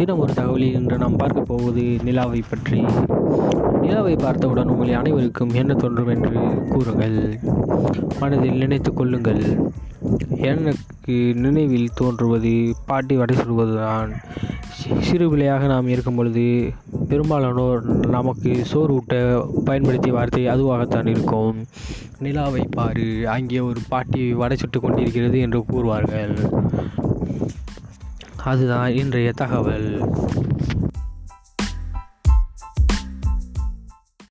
தினம் ஒரு தகவலில் இன்று நாம் பார்க்க போவது நிலாவை பற்றி. நிலாவை பார்த்தவுடன் உங்களை அனைவருக்கும் என்ன தோன்றும் என்று கூறுங்கள். மனதில் நினைத்து கொள்ளுங்கள். எனக்கு நினைவில் தோன்றுவது பாட்டி வடை சுடுவதுதான். சிறு பிள்ளையாக நாம் இருக்கும் பொழுது பெரும்பாலானோர் நமக்கு சோறு ஊட்ட பயன்படுத்திய வார்த்தை அதுவாகத்தான் இருக்கும். நிலாவை பாரு அங்கே ஒரு பாட்டி வடை சுட்டு கொண்டிருக்கிறது என்று கூறுவார்கள். அதுதான் இன்றைய தகவல்.